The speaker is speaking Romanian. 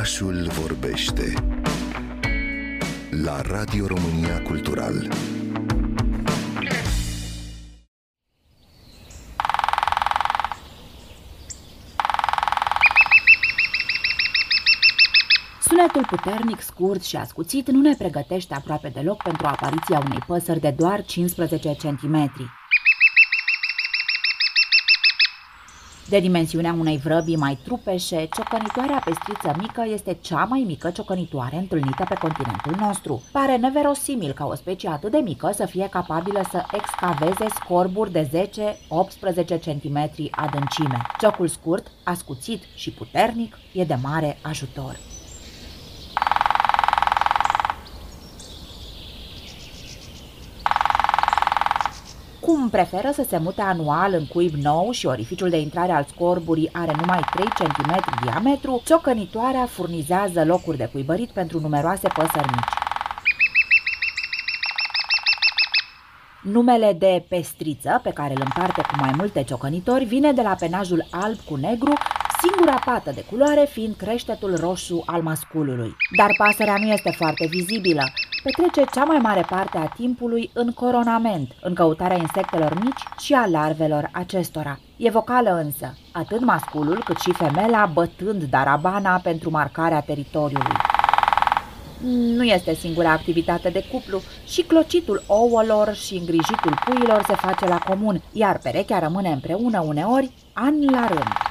Orașul vorbește la Radio România Cultural. Sunetul puternic, scurt și ascuțit nu ne pregătește aproape deloc pentru apariția unei păsări de doar 15 cm. De dimensiunea unei vrăbii mai trupeșe, ciocănitoarea pestriță mică este cea mai mică ciocănitoare întâlnită pe continentul nostru. Pare neverosimil ca o specie atât de mică să fie capabilă să excaveze scorburi de 10-18 cm adâncime. Ciocul scurt, ascuțit și puternic e de mare ajutor. Cum preferă să se mute anual în cuib nou și orificiul de intrare al scorburii are numai 3 cm diametru, ciocănitoarea furnizează locuri de cuibărit pentru numeroase păsări mici. Numele de pestriță, pe care îl împarte cu mai multe ciocănitori, vine de la penajul alb cu negru, singura pată de culoare fiind creștetul roșu al masculului. Dar pasărea nu este foarte vizibilă petrece cea mai mare parte a timpului în coronament, în căutarea insectelor mici și a larvelor acestora. E vocală însă, atât masculul cât și femela bătând darabana pentru marcarea teritoriului. Nu este singura activitate de cuplu și clocitul ouălor și îngrijitul puilor se face la comun, iar perechea rămâne împreună uneori, an la rând.